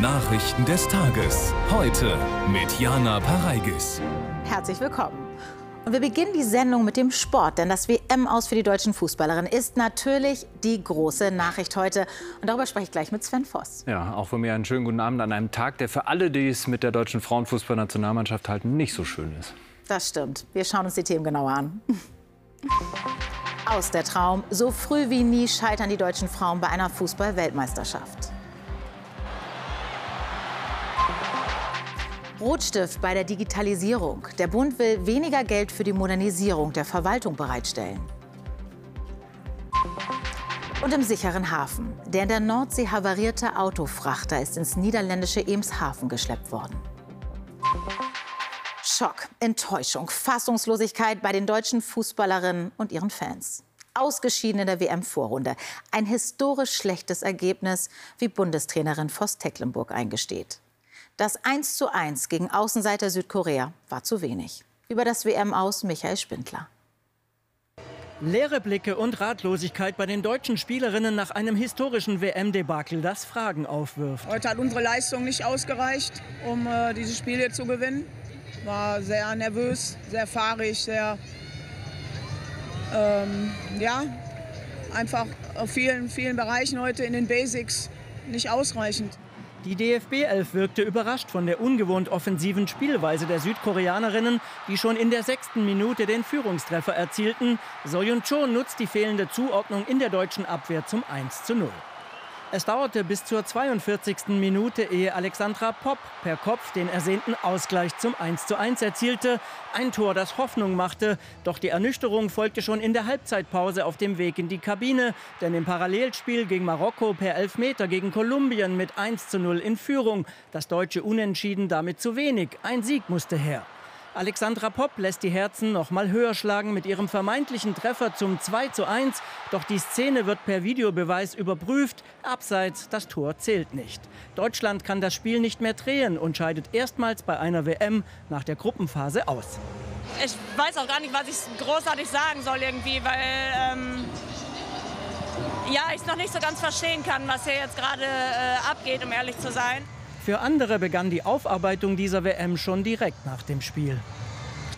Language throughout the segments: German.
Nachrichten des Tages. Heute mit Jana Pareigis. Herzlich willkommen. Und wir beginnen die Sendung mit dem Sport, denn das WM-Aus für die deutschen Fußballerinnen ist natürlich die große Nachricht heute. Und darüber spreche ich gleich mit Sven Voss. Ja, auch von mir einen schönen guten Abend an einem Tag, der für alle, die es mit der deutschen Frauenfußballnationalmannschaft halten, nicht so schön ist. Das stimmt. Wir schauen uns die Themen genauer an. Aus der Traum. So früh wie nie scheitern die deutschen Frauen bei einer Fußball-Weltmeisterschaft. Rotstift bei der Digitalisierung. Der Bund will weniger Geld für die Modernisierung der Verwaltung bereitstellen. Und im sicheren Hafen. Der in der Nordsee havarierte Autofrachter ist ins niederländische Emshaven geschleppt worden. Schock, Enttäuschung, Fassungslosigkeit bei den deutschen Fußballerinnen und ihren Fans. Ausgeschieden in der WM-Vorrunde. Ein historisch schlechtes Ergebnis, wie Bundestrainerin Voss Tecklenburg eingesteht. Das 1:1 gegen Außenseiter Südkorea war zu wenig. Über das WM aus Michael Spindler. Leere Blicke und Ratlosigkeit bei den deutschen Spielerinnen nach einem historischen WM-Debakel, das Fragen aufwirft. Heute hat unsere Leistung nicht ausgereicht, um äh, dieses Spiel hier zu gewinnen. War sehr nervös, sehr fahrig, sehr ähm, ja einfach auf vielen vielen Bereichen heute in den Basics nicht ausreichend. Die DFB 11 wirkte überrascht von der ungewohnt offensiven Spielweise der Südkoreanerinnen, die schon in der sechsten Minute den Führungstreffer erzielten. Soyun Cho nutzt die fehlende Zuordnung in der deutschen Abwehr zum 1 zu 0. Es dauerte bis zur 42. Minute, ehe Alexandra Popp per Kopf den ersehnten Ausgleich zum 1:1 erzielte. Ein Tor, das Hoffnung machte. Doch die Ernüchterung folgte schon in der Halbzeitpause auf dem Weg in die Kabine. Denn im Parallelspiel gegen Marokko per Elfmeter gegen Kolumbien mit 1:0 in Führung. Das deutsche Unentschieden damit zu wenig. Ein Sieg musste her. Alexandra Popp lässt die Herzen noch mal höher schlagen mit ihrem vermeintlichen Treffer zum 2 zu 1. Doch die Szene wird per Videobeweis überprüft. Abseits, das Tor zählt nicht. Deutschland kann das Spiel nicht mehr drehen und scheidet erstmals bei einer WM nach der Gruppenphase aus. Ich weiß auch gar nicht, was ich großartig sagen soll irgendwie, weil ähm, ja, ich es noch nicht so ganz verstehen kann, was hier jetzt gerade äh, abgeht, um ehrlich zu sein. Für andere begann die Aufarbeitung dieser WM schon direkt nach dem Spiel.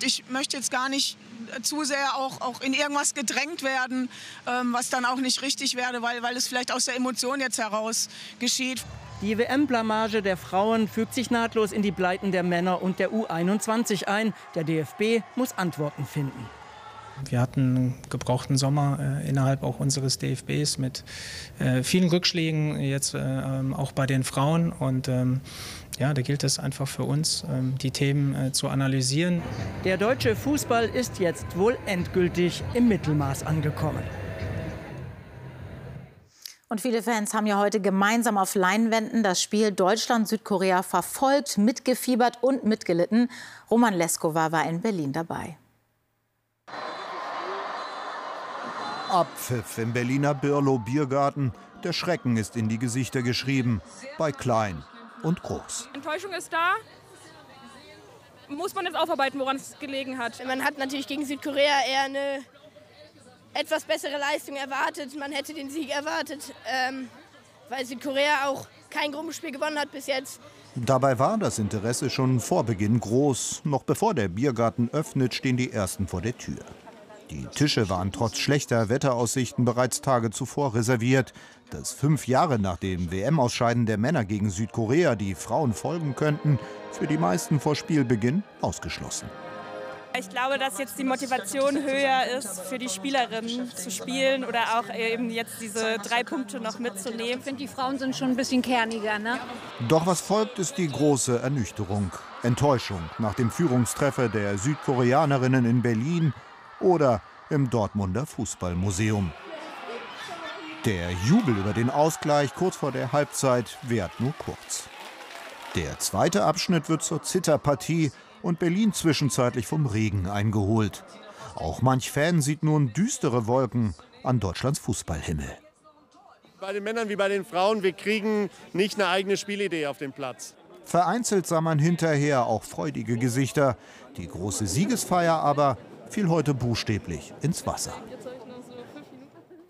Ich möchte jetzt gar nicht zu sehr auch, auch in irgendwas gedrängt werden, ähm, was dann auch nicht richtig werde, weil, weil es vielleicht aus der Emotion jetzt heraus geschieht. Die WM-Blamage der Frauen fügt sich nahtlos in die Pleiten der Männer und der U21 ein. Der DFB muss Antworten finden. Wir hatten einen gebrauchten Sommer äh, innerhalb auch unseres DFBs mit äh, vielen Rückschlägen, jetzt äh, auch bei den Frauen. Und ähm, ja, da gilt es einfach für uns, ähm, die Themen äh, zu analysieren. Der deutsche Fußball ist jetzt wohl endgültig im Mittelmaß angekommen. Und viele Fans haben ja heute gemeinsam auf Leinwänden das Spiel Deutschland-Südkorea verfolgt, mitgefiebert und mitgelitten. Roman Leskova war in Berlin dabei. Abpfiff im Berliner Birlow Biergarten. Der Schrecken ist in die Gesichter geschrieben. Bei klein und groß. Enttäuschung ist da. Muss man jetzt aufarbeiten, woran es gelegen hat. Man hat natürlich gegen Südkorea eher eine etwas bessere Leistung erwartet. Man hätte den Sieg erwartet, ähm, weil Südkorea auch kein Gruppenspiel gewonnen hat bis jetzt. Dabei war das Interesse schon vor Beginn groß. Noch bevor der Biergarten öffnet, stehen die Ersten vor der Tür. Die Tische waren trotz schlechter Wetteraussichten bereits Tage zuvor reserviert. Dass fünf Jahre nach dem WM-Ausscheiden der Männer gegen Südkorea die Frauen folgen könnten, für die meisten vor Spielbeginn ausgeschlossen. Ich glaube, dass jetzt die Motivation höher ist, für die Spielerinnen zu spielen oder auch eben jetzt diese drei Punkte noch mitzunehmen. Ich finde, die Frauen sind schon ein bisschen kerniger. Ne? Doch was folgt, ist die große Ernüchterung. Enttäuschung nach dem Führungstreffer der Südkoreanerinnen in Berlin oder im Dortmunder Fußballmuseum. Der Jubel über den Ausgleich kurz vor der Halbzeit währt nur kurz. Der zweite Abschnitt wird zur Zitterpartie und Berlin zwischenzeitlich vom Regen eingeholt. Auch manch Fan sieht nun düstere Wolken an Deutschlands Fußballhimmel. Bei den Männern wie bei den Frauen, wir kriegen nicht eine eigene Spielidee auf dem Platz. Vereinzelt sah man hinterher auch freudige Gesichter. Die große Siegesfeier aber fiel heute buchstäblich ins Wasser.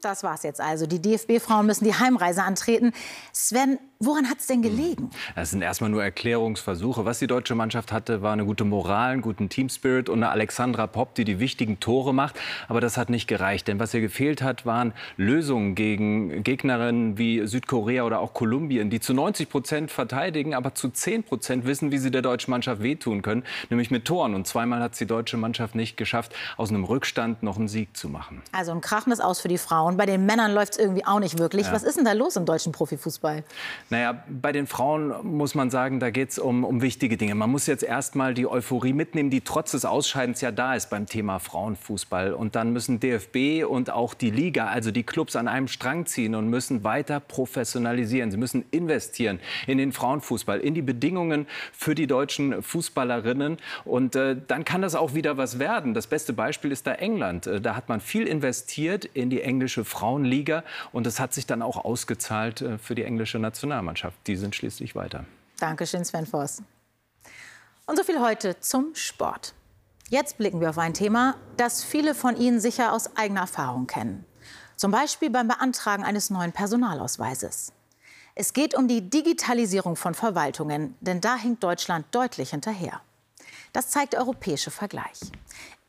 Das war's jetzt also. Die DFB-Frauen müssen die Heimreise antreten. Sven, Woran hat es denn gelegen? Es sind erstmal nur Erklärungsversuche. Was die deutsche Mannschaft hatte, war eine gute Moral, einen guten Teamspirit und eine Alexandra Popp, die die wichtigen Tore macht. Aber das hat nicht gereicht. Denn was ihr gefehlt hat, waren Lösungen gegen Gegnerinnen wie Südkorea oder auch Kolumbien, die zu 90 Prozent verteidigen, aber zu 10 Prozent wissen, wie sie der deutschen Mannschaft wehtun können, nämlich mit Toren. Und zweimal hat es die deutsche Mannschaft nicht geschafft, aus einem Rückstand noch einen Sieg zu machen. Also ein krachendes Aus für die Frauen. Bei den Männern läuft es irgendwie auch nicht wirklich. Ja. Was ist denn da los im deutschen Profifußball? Naja, bei den Frauen muss man sagen, da geht es um, um wichtige Dinge. Man muss jetzt erst mal die Euphorie mitnehmen, die trotz des Ausscheidens ja da ist beim Thema Frauenfußball. Und dann müssen DFB und auch die Liga, also die Clubs, an einem Strang ziehen und müssen weiter professionalisieren. Sie müssen investieren in den Frauenfußball, in die Bedingungen für die deutschen Fußballerinnen. Und äh, dann kann das auch wieder was werden. Das beste Beispiel ist da England. Äh, da hat man viel investiert in die englische Frauenliga und das hat sich dann auch ausgezahlt äh, für die englische Nationalmannschaft. Die sind schließlich weiter. Dankeschön, Sven Voss. Und so viel heute zum Sport. Jetzt blicken wir auf ein Thema, das viele von Ihnen sicher aus eigener Erfahrung kennen. Zum Beispiel beim Beantragen eines neuen Personalausweises. Es geht um die Digitalisierung von Verwaltungen, denn da hinkt Deutschland deutlich hinterher. Das zeigt der europäische Vergleich.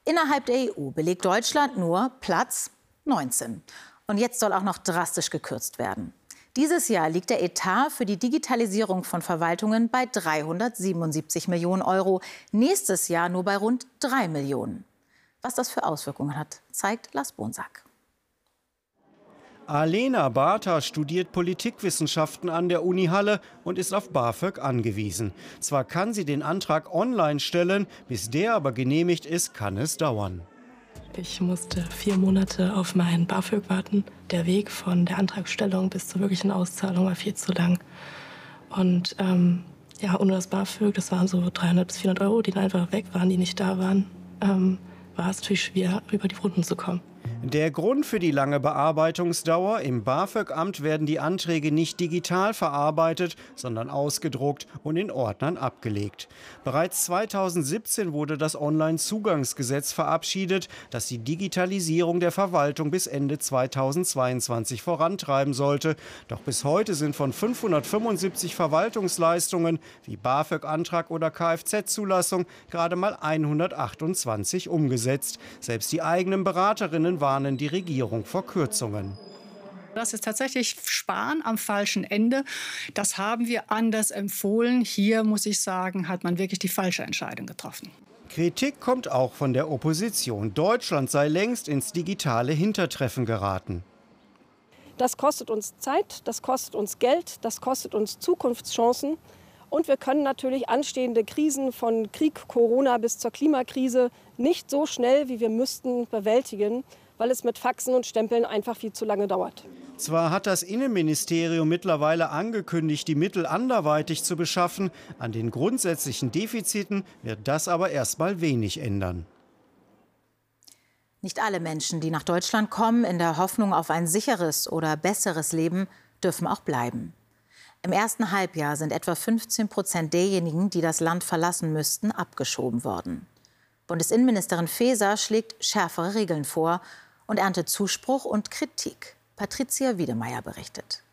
Innerhalb der EU belegt Deutschland nur Platz 19. Und jetzt soll auch noch drastisch gekürzt werden. Dieses Jahr liegt der Etat für die Digitalisierung von Verwaltungen bei 377 Millionen Euro, nächstes Jahr nur bei rund 3 Millionen. Was das für Auswirkungen hat, zeigt Lars Bonsack. Alena Bartha studiert Politikwissenschaften an der Uni Halle und ist auf BAföG angewiesen. Zwar kann sie den Antrag online stellen, bis der aber genehmigt ist, kann es dauern. Ich musste vier Monate auf meinen BAföG warten. Der Weg von der Antragstellung bis zur wirklichen Auszahlung war viel zu lang. Und ähm, ja, ohne das BAföG, das waren so 300 bis 400 Euro, die dann einfach weg waren, die nicht da waren, ähm, war es natürlich schwer, über die Runden zu kommen. Der Grund für die lange Bearbeitungsdauer im BAföG-Amt werden die Anträge nicht digital verarbeitet, sondern ausgedruckt und in Ordnern abgelegt. Bereits 2017 wurde das Onlinezugangsgesetz verabschiedet, das die Digitalisierung der Verwaltung bis Ende 2022 vorantreiben sollte. Doch bis heute sind von 575 Verwaltungsleistungen wie BAföG-Antrag oder Kfz-Zulassung gerade mal 128 umgesetzt. Selbst die eigenen Beraterinnen waren warnen die Regierung vor Kürzungen. Das ist tatsächlich Sparen am falschen Ende. Das haben wir anders empfohlen. Hier, muss ich sagen, hat man wirklich die falsche Entscheidung getroffen. Kritik kommt auch von der Opposition. Deutschland sei längst ins digitale Hintertreffen geraten. Das kostet uns Zeit, das kostet uns Geld, das kostet uns Zukunftschancen. Und wir können natürlich anstehende Krisen von Krieg, Corona bis zur Klimakrise nicht so schnell, wie wir müssten, bewältigen weil es mit Faxen und Stempeln einfach viel zu lange dauert. Zwar hat das Innenministerium mittlerweile angekündigt, die Mittel anderweitig zu beschaffen, an den grundsätzlichen Defiziten wird das aber erst mal wenig ändern. Nicht alle Menschen, die nach Deutschland kommen, in der Hoffnung auf ein sicheres oder besseres Leben, dürfen auch bleiben. Im ersten Halbjahr sind etwa 15 Prozent derjenigen, die das Land verlassen müssten, abgeschoben worden. Bundesinnenministerin Faeser schlägt schärfere Regeln vor und erntet Zuspruch und Kritik. Patricia Wiedemeyer berichtet.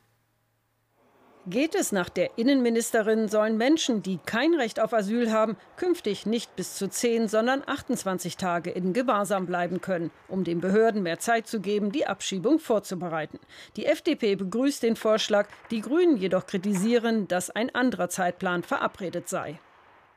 Geht es nach der Innenministerin, sollen Menschen, die kein Recht auf Asyl haben, künftig nicht bis zu 10, sondern 28 Tage in Gewahrsam bleiben können, um den Behörden mehr Zeit zu geben, die Abschiebung vorzubereiten. Die FDP begrüßt den Vorschlag, die Grünen jedoch kritisieren, dass ein anderer Zeitplan verabredet sei.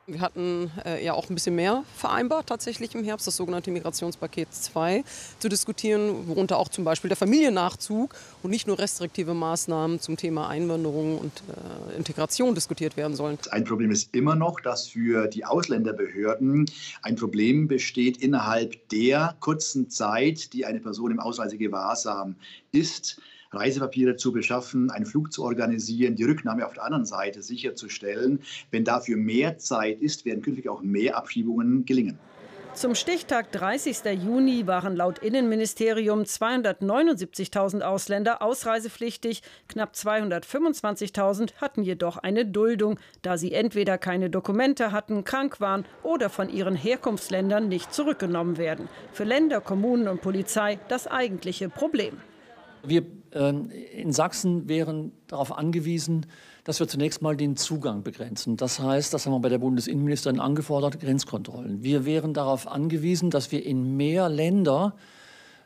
Wir hatten äh, ja auch ein bisschen mehr vereinbart, tatsächlich im Herbst, das sogenannte Migrationspaket 2 zu diskutieren, worunter auch zum Beispiel der Familiennachzug und nicht nur restriktive Maßnahmen zum Thema Einwanderung und äh, Integration diskutiert werden sollen. Ein Problem ist immer noch, dass für die Ausländerbehörden ein Problem besteht innerhalb der kurzen Zeit, die eine Person im Ausreisegewahrsam ist Reisepapiere zu beschaffen, einen Flug zu organisieren, die Rücknahme auf der anderen Seite sicherzustellen. Wenn dafür mehr Zeit ist, werden künftig auch mehr Abschiebungen gelingen. Zum Stichtag 30. Juni waren laut Innenministerium 279.000 Ausländer ausreisepflichtig. Knapp 225.000 hatten jedoch eine Duldung, da sie entweder keine Dokumente hatten, krank waren oder von ihren Herkunftsländern nicht zurückgenommen werden. Für Länder, Kommunen und Polizei das eigentliche Problem. Wir äh, in Sachsen wären darauf angewiesen, dass wir zunächst mal den Zugang begrenzen. Das heißt, das haben wir bei der Bundesinnenministerin angefordert, Grenzkontrollen. Wir wären darauf angewiesen, dass wir in mehr Länder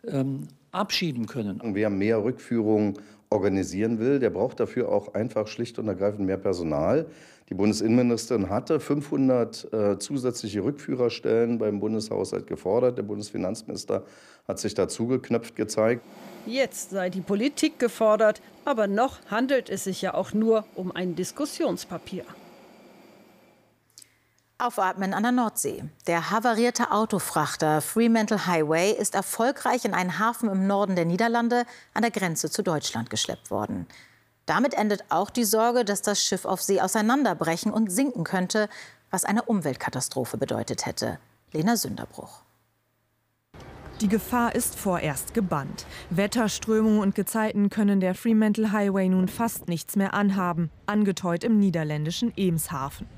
ähm, abschieben können. Wer mehr Rückführungen organisieren will, der braucht dafür auch einfach schlicht und ergreifend mehr Personal. Die Bundesinnenministerin hatte 500 äh, zusätzliche Rückführerstellen beim Bundeshaushalt gefordert. Der Bundesfinanzminister hat sich dazu geknöpft gezeigt. Jetzt sei die Politik gefordert, aber noch handelt es sich ja auch nur um ein Diskussionspapier. Aufatmen an der Nordsee. Der havarierte Autofrachter Fremantle Highway ist erfolgreich in einen Hafen im Norden der Niederlande an der Grenze zu Deutschland geschleppt worden. Damit endet auch die Sorge, dass das Schiff auf See auseinanderbrechen und sinken könnte, was eine Umweltkatastrophe bedeutet hätte. Lena Sünderbruch. Die Gefahr ist vorerst gebannt. Wetterströmungen und Gezeiten können der Fremantle Highway nun fast nichts mehr anhaben, angeteut im niederländischen Emshaven.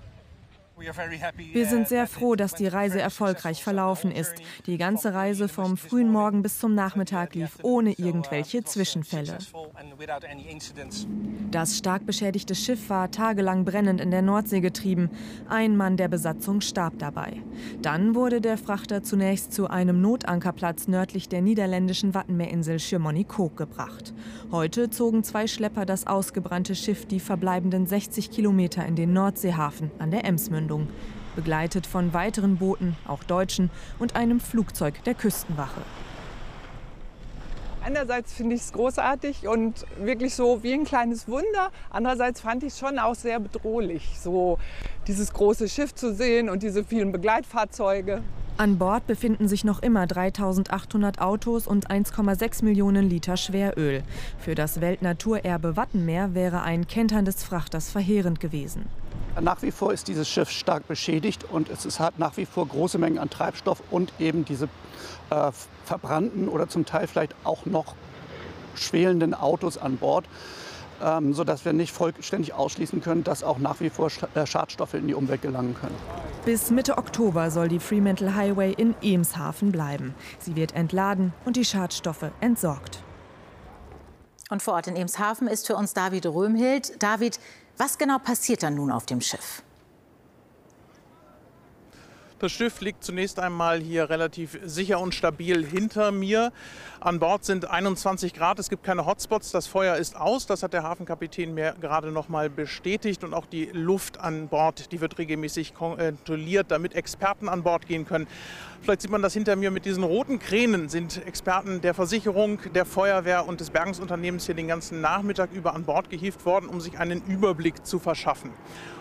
Wir sind sehr froh, dass die Reise erfolgreich verlaufen ist. Die ganze Reise vom frühen Morgen bis zum Nachmittag lief ohne irgendwelche Zwischenfälle. Das stark beschädigte Schiff war tagelang brennend in der Nordsee getrieben. Ein Mann der Besatzung starb dabei. Dann wurde der Frachter zunächst zu einem Notankerplatz nördlich der niederländischen Wattenmeerinsel Schirmonikok gebracht. Heute zogen zwei Schlepper das ausgebrannte Schiff die verbleibenden 60 Kilometer in den Nordseehafen an der Emsmündung. Landung, begleitet von weiteren Booten, auch deutschen, und einem Flugzeug der Küstenwache. Einerseits finde ich es großartig und wirklich so wie ein kleines Wunder. Andererseits fand ich es schon auch sehr bedrohlich, so dieses große Schiff zu sehen und diese vielen Begleitfahrzeuge. An Bord befinden sich noch immer 3800 Autos und 1,6 Millionen Liter Schweröl. Für das Weltnaturerbe Wattenmeer wäre ein Kentern des Frachters verheerend gewesen. Nach wie vor ist dieses Schiff stark beschädigt und es hat nach wie vor große Mengen an Treibstoff und eben diese äh, verbrannten oder zum Teil vielleicht auch noch schwelenden Autos an Bord, ähm, sodass wir nicht vollständig ausschließen können, dass auch nach wie vor äh, Schadstoffe in die Umwelt gelangen können. Bis Mitte Oktober soll die Fremantle Highway in Emshaven bleiben. Sie wird entladen und die Schadstoffe entsorgt. Und vor Ort in Emshaven ist für uns David Röhmhild. David, was genau passiert dann nun auf dem Schiff? Das Schiff liegt zunächst einmal hier relativ sicher und stabil hinter mir. An Bord sind 21 Grad, es gibt keine Hotspots, das Feuer ist aus. Das hat der Hafenkapitän mir gerade noch mal bestätigt. Und auch die Luft an Bord, die wird regelmäßig kontrolliert, damit Experten an Bord gehen können. Vielleicht sieht man das hinter mir mit diesen roten Kränen, sind Experten der Versicherung, der Feuerwehr und des Bergungsunternehmens hier den ganzen Nachmittag über an Bord gehievt worden, um sich einen Überblick zu verschaffen.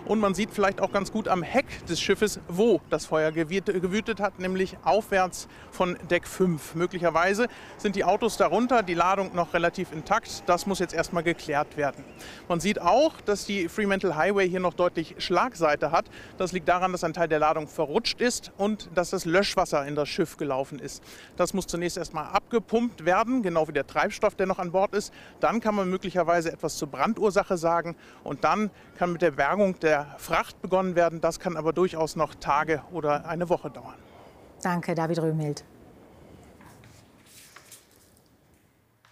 Und man sieht vielleicht auch ganz gut am Heck des Schiffes, wo das Feuer gewütet hat, nämlich aufwärts von Deck 5. Möglicherweise sind die Autos darunter, die Ladung noch relativ intakt. Das muss jetzt erstmal geklärt werden. Man sieht auch, dass die Fremantle Highway hier noch deutlich Schlagseite hat. Das liegt daran, dass ein Teil der Ladung verrutscht ist und dass das Löschwasser in das Schiff gelaufen ist. Das muss zunächst erstmal abgepumpt werden, genau wie der Treibstoff, der noch an Bord ist. Dann kann man möglicherweise etwas zur Brandursache sagen und dann kann mit der Bergung der Fracht begonnen werden. Das kann aber durchaus noch Tage oder eine Woche dauern. Danke, David Röhmhild.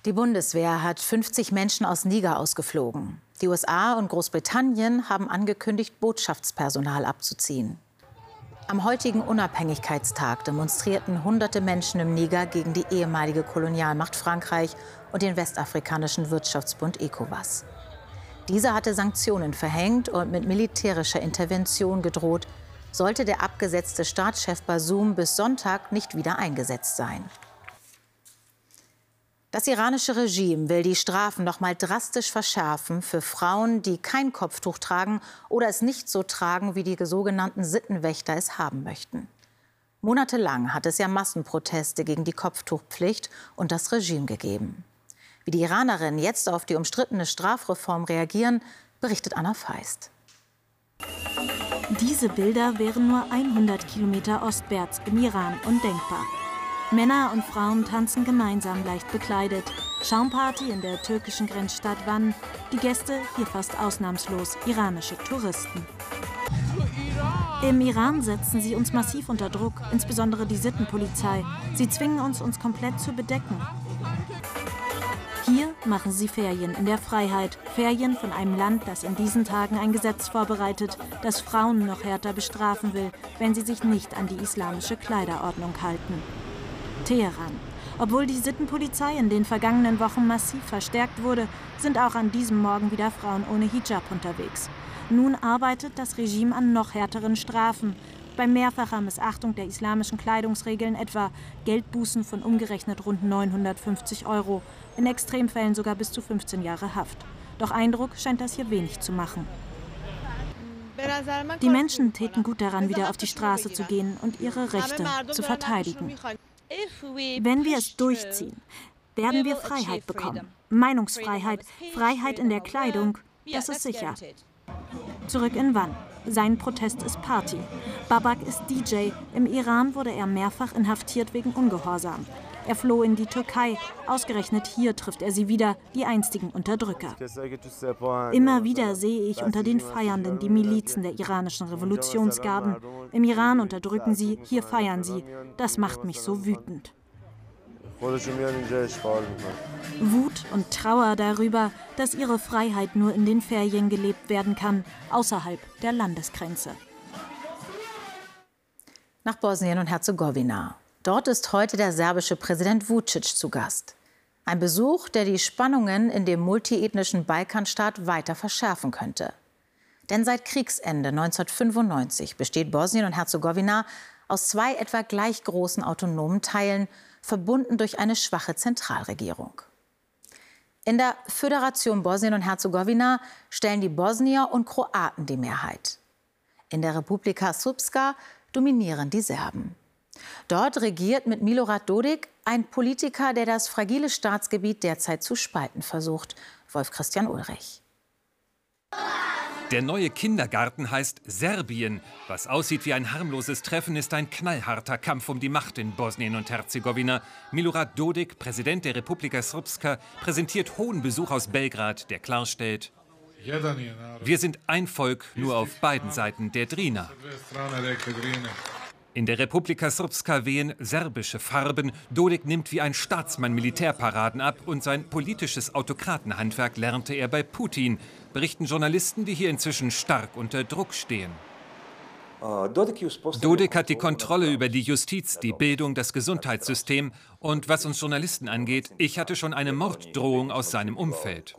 Die Bundeswehr hat 50 Menschen aus Niger ausgeflogen. Die USA und Großbritannien haben angekündigt, Botschaftspersonal abzuziehen. Am heutigen Unabhängigkeitstag demonstrierten hunderte Menschen im Niger gegen die ehemalige Kolonialmacht Frankreich und den westafrikanischen Wirtschaftsbund ECOWAS. Dieser hatte Sanktionen verhängt und mit militärischer Intervention gedroht, sollte der abgesetzte Staatschef Basum bis Sonntag nicht wieder eingesetzt sein. Das iranische Regime will die Strafen noch mal drastisch verschärfen für Frauen, die kein Kopftuch tragen oder es nicht so tragen, wie die sogenannten Sittenwächter es haben möchten. Monatelang hat es ja Massenproteste gegen die Kopftuchpflicht und das Regime gegeben. Wie die Iranerinnen jetzt auf die umstrittene Strafreform reagieren, berichtet Anna Feist. Diese Bilder wären nur 100 Kilometer ostwärts im Iran undenkbar. Männer und Frauen tanzen gemeinsam leicht bekleidet. Schaumparty in der türkischen Grenzstadt Van. Die Gäste hier fast ausnahmslos iranische Touristen. Im Iran setzen sie uns massiv unter Druck, insbesondere die Sittenpolizei. Sie zwingen uns, uns komplett zu bedecken. Machen sie Ferien in der Freiheit. Ferien von einem Land, das in diesen Tagen ein Gesetz vorbereitet, das Frauen noch härter bestrafen will, wenn sie sich nicht an die islamische Kleiderordnung halten. Teheran. Obwohl die Sittenpolizei in den vergangenen Wochen massiv verstärkt wurde, sind auch an diesem Morgen wieder Frauen ohne Hijab unterwegs. Nun arbeitet das Regime an noch härteren Strafen. Bei mehrfacher Missachtung der islamischen Kleidungsregeln etwa Geldbußen von umgerechnet rund 950 Euro, in Extremfällen sogar bis zu 15 Jahre Haft. Doch Eindruck scheint das hier wenig zu machen. Die Menschen täten gut daran, wieder auf die Straße zu gehen und ihre Rechte zu verteidigen. Wenn wir es durchziehen, werden wir Freiheit bekommen. Meinungsfreiheit, Freiheit in der Kleidung, das ist sicher. Zurück in Wann. Sein Protest ist Party. Babak ist DJ. Im Iran wurde er mehrfach inhaftiert wegen Ungehorsam. Er floh in die Türkei. Ausgerechnet hier trifft er sie wieder, die einstigen Unterdrücker. Immer wieder sehe ich unter den Feiernden die Milizen der iranischen Revolutionsgarden. Im Iran unterdrücken sie, hier feiern sie. Das macht mich so wütend. Wut und Trauer darüber, dass ihre Freiheit nur in den Ferien gelebt werden kann, außerhalb der Landesgrenze. Nach Bosnien und Herzegowina. Dort ist heute der serbische Präsident Vucic zu Gast. Ein Besuch, der die Spannungen in dem multiethnischen Balkanstaat weiter verschärfen könnte. Denn seit Kriegsende 1995 besteht Bosnien und Herzegowina aus zwei etwa gleich großen autonomen Teilen verbunden durch eine schwache Zentralregierung. In der Föderation Bosnien und Herzegowina stellen die Bosnier und Kroaten die Mehrheit. In der Republika Srpska dominieren die Serben. Dort regiert mit Milorad Dodik ein Politiker, der das fragile Staatsgebiet derzeit zu spalten versucht. Wolf Christian Ulrich. Der neue Kindergarten heißt Serbien. Was aussieht wie ein harmloses Treffen, ist ein knallharter Kampf um die Macht in Bosnien und Herzegowina. Milorad Dodik, Präsident der Republika Srpska, präsentiert hohen Besuch aus Belgrad, der klarstellt, wir sind ein Volk, nur auf beiden Seiten der Drina. In der Republika Srpska wehen serbische Farben. Dodik nimmt wie ein Staatsmann Militärparaden ab und sein politisches Autokratenhandwerk lernte er bei Putin, berichten Journalisten, die hier inzwischen stark unter Druck stehen. Dodik hat die Kontrolle über die Justiz, die Bildung, das Gesundheitssystem und was uns Journalisten angeht, ich hatte schon eine Morddrohung aus seinem Umfeld.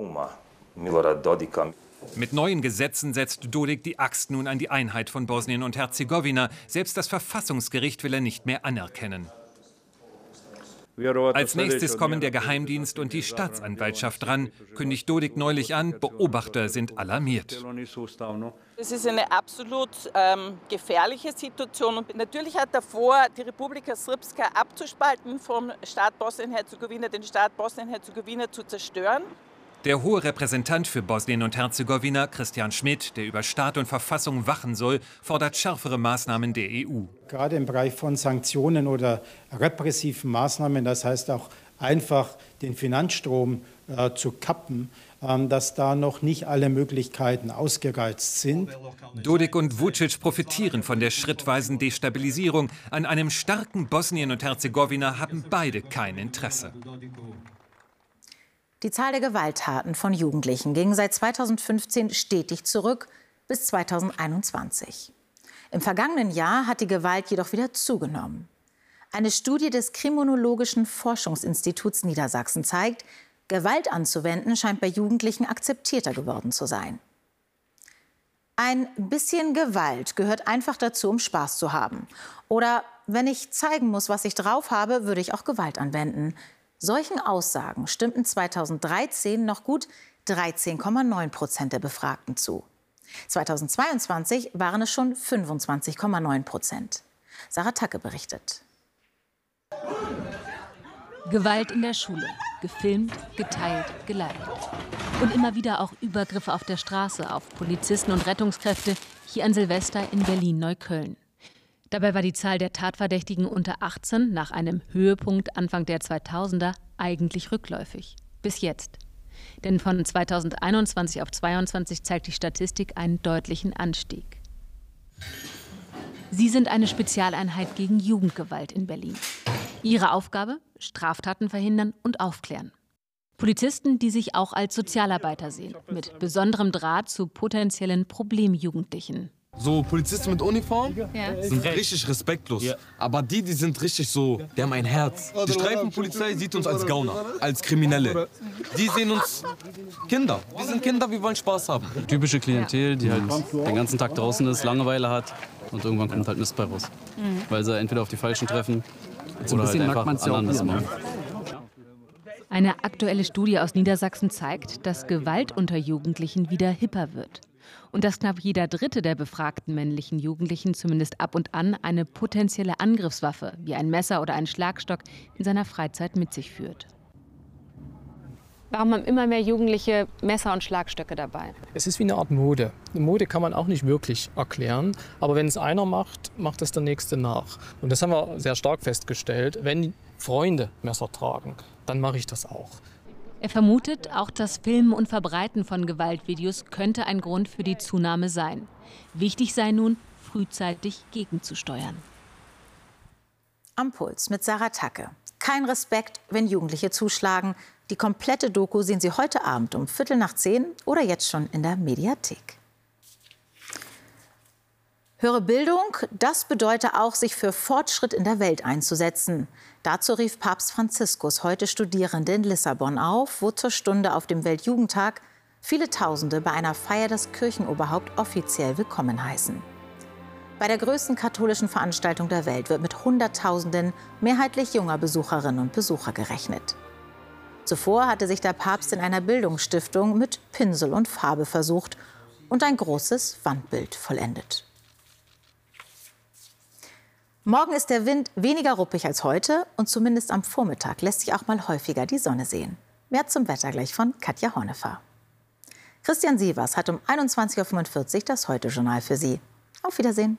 Mit neuen Gesetzen setzt Dodik die Axt nun an die Einheit von Bosnien und Herzegowina. Selbst das Verfassungsgericht will er nicht mehr anerkennen. Als nächstes kommen der Geheimdienst und die Staatsanwaltschaft dran, kündigt Dodik neulich an. Beobachter sind alarmiert. Es ist eine absolut ähm, gefährliche Situation. Und natürlich hat er vor, die Republika Srpska abzuspalten vom Staat Bosnien-Herzegowina, den Staat Bosnien-Herzegowina zu zerstören. Der hohe Repräsentant für Bosnien und Herzegowina, Christian Schmidt, der über Staat und Verfassung wachen soll, fordert schärfere Maßnahmen der EU. Gerade im Bereich von Sanktionen oder repressiven Maßnahmen, das heißt auch einfach den Finanzstrom äh, zu kappen, äh, dass da noch nicht alle Möglichkeiten ausgereizt sind. Dodik und Vucic profitieren von der schrittweisen Destabilisierung. An einem starken Bosnien und Herzegowina haben beide kein Interesse. Die Zahl der Gewalttaten von Jugendlichen ging seit 2015 stetig zurück bis 2021. Im vergangenen Jahr hat die Gewalt jedoch wieder zugenommen. Eine Studie des Kriminologischen Forschungsinstituts Niedersachsen zeigt, Gewalt anzuwenden scheint bei Jugendlichen akzeptierter geworden zu sein. Ein bisschen Gewalt gehört einfach dazu, um Spaß zu haben. Oder wenn ich zeigen muss, was ich drauf habe, würde ich auch Gewalt anwenden. Solchen Aussagen stimmten 2013 noch gut 13,9 Prozent der Befragten zu. 2022 waren es schon 25,9 Prozent. Sarah Tacke berichtet. Gewalt in der Schule. Gefilmt, geteilt, geliked. Und immer wieder auch Übergriffe auf der Straße auf Polizisten und Rettungskräfte hier an Silvester in Berlin-Neukölln. Dabei war die Zahl der Tatverdächtigen unter 18 nach einem Höhepunkt Anfang der 2000er eigentlich rückläufig. Bis jetzt. Denn von 2021 auf 2022 zeigt die Statistik einen deutlichen Anstieg. Sie sind eine Spezialeinheit gegen Jugendgewalt in Berlin. Ihre Aufgabe? Straftaten verhindern und aufklären. Polizisten, die sich auch als Sozialarbeiter sehen, mit besonderem Draht zu potenziellen Problemjugendlichen. So Polizisten mit Uniform ja. sind richtig respektlos. Ja. Aber die, die sind richtig so, die haben ein Herz. Die Streifenpolizei sieht uns als Gauner, als Kriminelle. Die sehen uns Kinder. Wir sind Kinder, wir wollen Spaß haben. Typische Klientel, die halt den ganzen Tag draußen ist, Langeweile hat und irgendwann kommt halt Mist bei raus. Mhm. Weil sie entweder auf die Falschen treffen so oder halt einfach anderen Mist machen. Eine aktuelle Studie aus Niedersachsen zeigt, dass Gewalt unter Jugendlichen wieder hipper wird und dass knapp jeder dritte der befragten männlichen Jugendlichen zumindest ab und an eine potenzielle Angriffswaffe wie ein Messer oder einen Schlagstock in seiner Freizeit mit sich führt. Warum haben immer mehr Jugendliche Messer und Schlagstöcke dabei? Es ist wie eine Art Mode. Eine Mode kann man auch nicht wirklich erklären, aber wenn es einer macht, macht es der nächste nach. Und das haben wir sehr stark festgestellt. Wenn Freunde Messer tragen, dann mache ich das auch. Er vermutet, auch das Filmen und Verbreiten von Gewaltvideos könnte ein Grund für die Zunahme sein. Wichtig sei nun, frühzeitig gegenzusteuern. Am Puls mit Sarah Tacke. Kein Respekt, wenn Jugendliche zuschlagen. Die komplette Doku sehen Sie heute Abend um Viertel nach zehn oder jetzt schon in der Mediathek. Höhere Bildung, das bedeutet auch, sich für Fortschritt in der Welt einzusetzen. Dazu rief Papst Franziskus heute Studierende in Lissabon auf, wo zur Stunde auf dem Weltjugendtag viele Tausende bei einer Feier das Kirchenoberhaupt offiziell willkommen heißen. Bei der größten katholischen Veranstaltung der Welt wird mit Hunderttausenden mehrheitlich junger Besucherinnen und Besucher gerechnet. Zuvor hatte sich der Papst in einer Bildungsstiftung mit Pinsel und Farbe versucht und ein großes Wandbild vollendet. Morgen ist der Wind weniger ruppig als heute und zumindest am Vormittag lässt sich auch mal häufiger die Sonne sehen. Mehr zum Wetter gleich von Katja Hornefer. Christian Sievers hat um 21.45 Uhr das Heute-Journal für Sie. Auf Wiedersehen.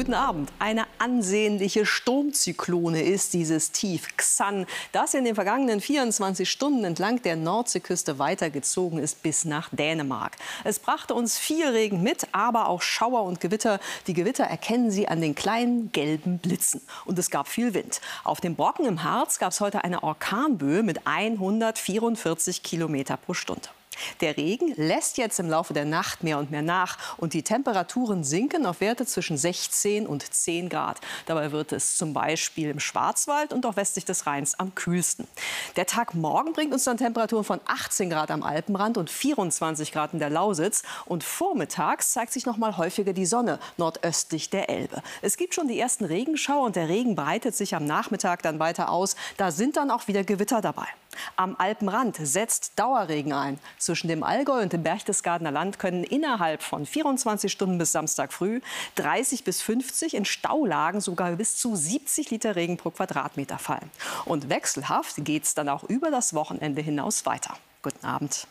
Guten Abend. Eine ansehnliche Sturmzyklone ist dieses Tief Xan, das in den vergangenen 24 Stunden entlang der Nordseeküste weitergezogen ist bis nach Dänemark. Es brachte uns viel Regen mit, aber auch Schauer und Gewitter. Die Gewitter erkennen Sie an den kleinen gelben Blitzen. Und es gab viel Wind. Auf dem Brocken im Harz gab es heute eine Orkanböe mit 144 Kilometer pro Stunde. Der Regen lässt jetzt im Laufe der Nacht mehr und mehr nach und die Temperaturen sinken auf Werte zwischen 16 und 10 Grad. Dabei wird es zum Beispiel im Schwarzwald und auch westlich des Rheins am kühlsten. Der Tag morgen bringt uns dann Temperaturen von 18 Grad am Alpenrand und 24 Grad in der Lausitz. Und vormittags zeigt sich noch mal häufiger die Sonne nordöstlich der Elbe. Es gibt schon die ersten Regenschauer und der Regen breitet sich am Nachmittag dann weiter aus. Da sind dann auch wieder Gewitter dabei. Am Alpenrand setzt Dauerregen ein. Zwischen dem Allgäu und dem Berchtesgadener Land können innerhalb von 24 Stunden bis Samstag früh 30 bis 50, in Staulagen sogar bis zu 70 Liter Regen pro Quadratmeter fallen. Und wechselhaft geht es dann auch über das Wochenende hinaus weiter. Guten Abend.